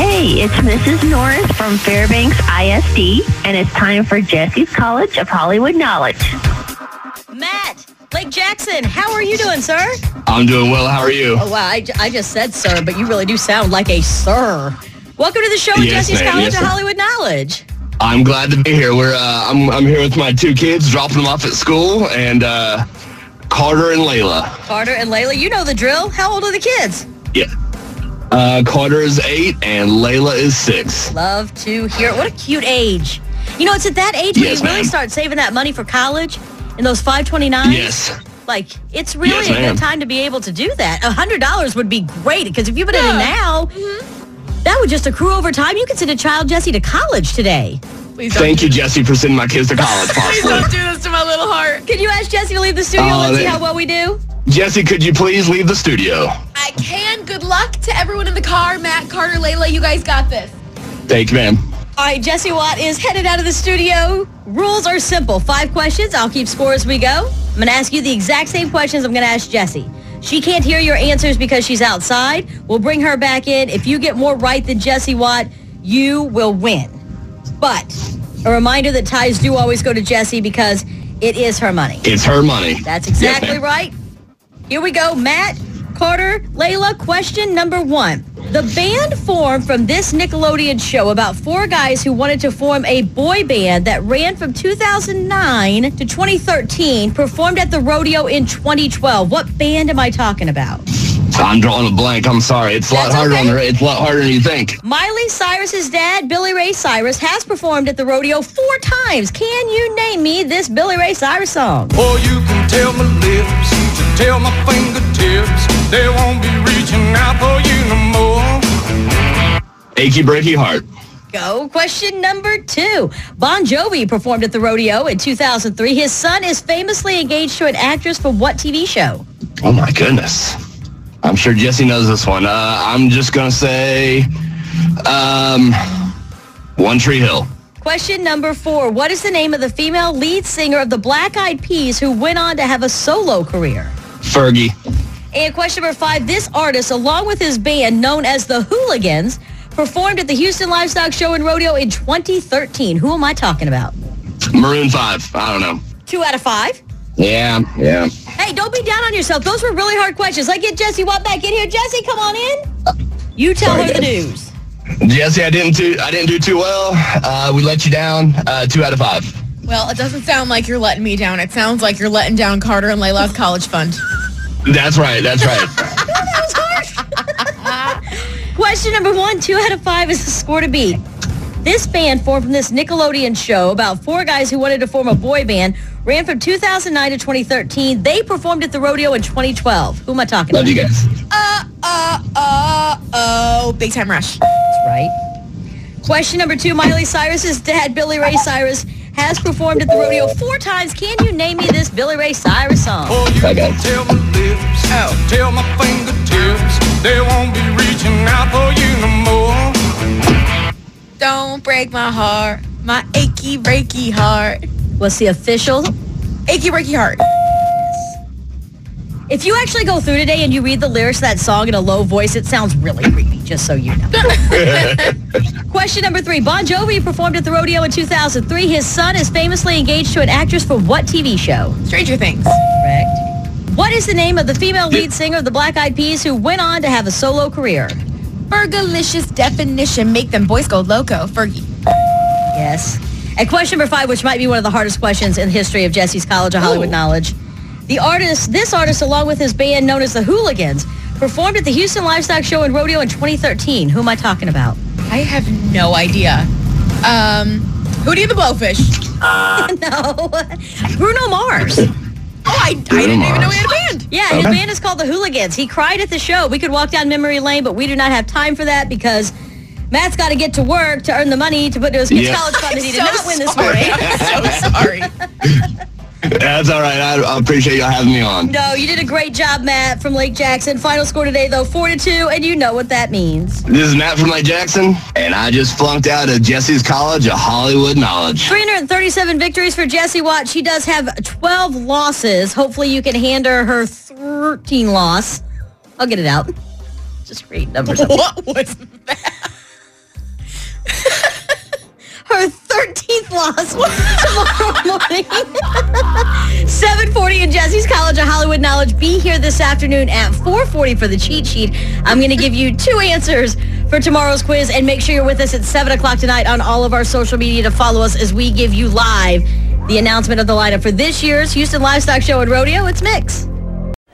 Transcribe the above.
Hey, it's Mrs. Norris from Fairbanks ISD, and it's time for Jessie's College of Hollywood Knowledge. Matt, Lake Jackson, how are you doing, sir? I'm doing well. How are you? Oh, wow, I just said sir, but you really do sound like a sir. Welcome to the show, Yes, Jessie's ma'am. College Yes, of. Hollywood Knowledge. I'm glad to be here. We're uh, I'm I'm here with my two kids, dropping them off at school, and uh, Carter and Layla. Carter and Layla, you know the drill. How old are the kids? Yeah. Uh, Carter is eight, and Layla is six. Love to hear it. What a cute age. You know, it's at that age where Yes, you really start saving that money for college and those 529s. Yes. Like, it's really Yes, a ma'am. good time to be able to do that. A $100 would be great because if you put it in now, Mm-hmm. that would just accrue over time. You could send a child, Jessie, to college today. Please Thank you, Jessie, for sending my kids to college. please don't do this to my little heart. Can you ask Jessie to leave the studio? Oh, Let's see how well we do. Jessie, could you please leave the studio? I can. Good luck to everyone in the car. Matt, Carter, Layla, you guys got this. Thank you, ma'am. All right, Jessie Watt is headed out of the studio. Rules are simple. Five questions. I'll keep score as we go. I'm going to ask you the exact same questions I'm going to ask Jessie. She can't hear your answers because she's outside. We'll bring her back in. If you get more right than Jessie Watt, you will win. But a reminder that ties do always go to Jessie because it is her money. It's her money. That's exactly ma'am. right. Here we go. Matt, Carter, Layla, question number one. The band formed from this Nickelodeon show about four guys who wanted to form a boy band that ran from 2009 to 2013, performed at the rodeo in 2012. What band am I talking about? I'm drawing a blank. I'm sorry. It's a lot That's harder on okay. the. It's a lot harder than you think. Miley Cyrus's dad, Billy Ray Cyrus, has performed at the rodeo four times. Can you name me this Billy Ray Cyrus song? Or you can tell my lips to tell my fingertips they won't be reaching out for you no more. Achy breaky heart. Go. Question number two. Bon Jovi performed at the rodeo in 2003. His son is famously engaged to an actress from what TV show? Oh my goodness. I'm sure Jessie knows this one. Uh, I'm just gonna say, um, One Tree Hill. Question number four. What is the name of the female lead singer of the Black Eyed Peas who went on to have a solo career? Fergie. And question number five. This artist, along with his band known as the Hooligans, performed at the Houston Livestock Show and Rodeo in 2013. Who am I talking about? Maroon Five. I don't know. Two out of five. Yeah, yeah. Hey, don't be down on yourself. Those were really hard questions. Let's get Jessie Watt back in here. Jessie, come on in. You tell Sorry, her the news. Jessie, I didn't do. I didn't do too well. Uh, we let you down. Uh, two out of five. Well, it doesn't sound like you're letting me down. It sounds like you're letting down Carter and Layla's college fund. That's right. That's right. Question number one, two out of five is the score to beat. This band formed from this Nickelodeon show about four guys who wanted to form a boy band, ran from 2009 to 2013. They performed at the rodeo in 2012. Who am I talking Love about? you guys. Uh, uh, uh, oh, big time rush. That's right. Question number two, Miley Cyrus's dad, Billy Ray Cyrus, has performed at the rodeo four times. Can you name me this Billy Ray Cyrus song? Oh, you I got it. tell my lips, oh. tell my fingertips, they won't be reaching out for you no more. Don't break my heart, my achy breaky heart, What's the official? achy breaky heart. If you actually go through today and you read the lyrics of that song in a low voice, it sounds really creepy, just so you know. Question number three. Bon Jovi performed at the rodeo in 2003. His son is famously engaged to an actress for what TV show? Stranger Things. Correct. What is the name of the female lead singer of the Black Eyed Peas who went on to have a solo career? Fergalicious definition, make them boys go loco. Fergie. Yes. And question number five, which might be one of the hardest questions in the history of Jessie's College of Hollywood Ooh. Knowledge. The artist, this artist, along with his band known as the Hooligans, performed at the Houston Livestock Show and Rodeo in 2013. Who am I talking about? I have no idea. Um, Hootie and the Blowfish. no. Bruno Mars. Oh, I, I didn't even know he had a band. Yeah, his band is called the Hooligans. He cried at the show. We could walk down memory lane, but we do not have time for that because Matt's got to get to work to earn the money to put to his kids' Yeah. college fund that he did So not win this sorry. morning. I'm so sorry. That's all right. I, I appreciate y'all having me on. No, you did a great job, Matt, from Lake Jackson. Final score today, though, 4 to 2, and you know what that means. This is Matt from Lake Jackson, and I just flunked out of Jessie's College of Hollywood Knowledge. 337 victories for Jessie Watt. She does have 12 losses. Hopefully, you can hand her her 13 loss. I'll get it out. Just read numbers. What was that? her 13th loss tomorrow morning. 740 in Jessie's College of Hollywood Knowledge. Be here this afternoon at 440 for the cheat sheet. I'm going to give you two answers for tomorrow's quiz and make sure you're with us at 7 o'clock tonight on all of our social media to follow us as we give you live the announcement of the lineup for this year's Houston Livestock Show and Rodeo. It's Mix.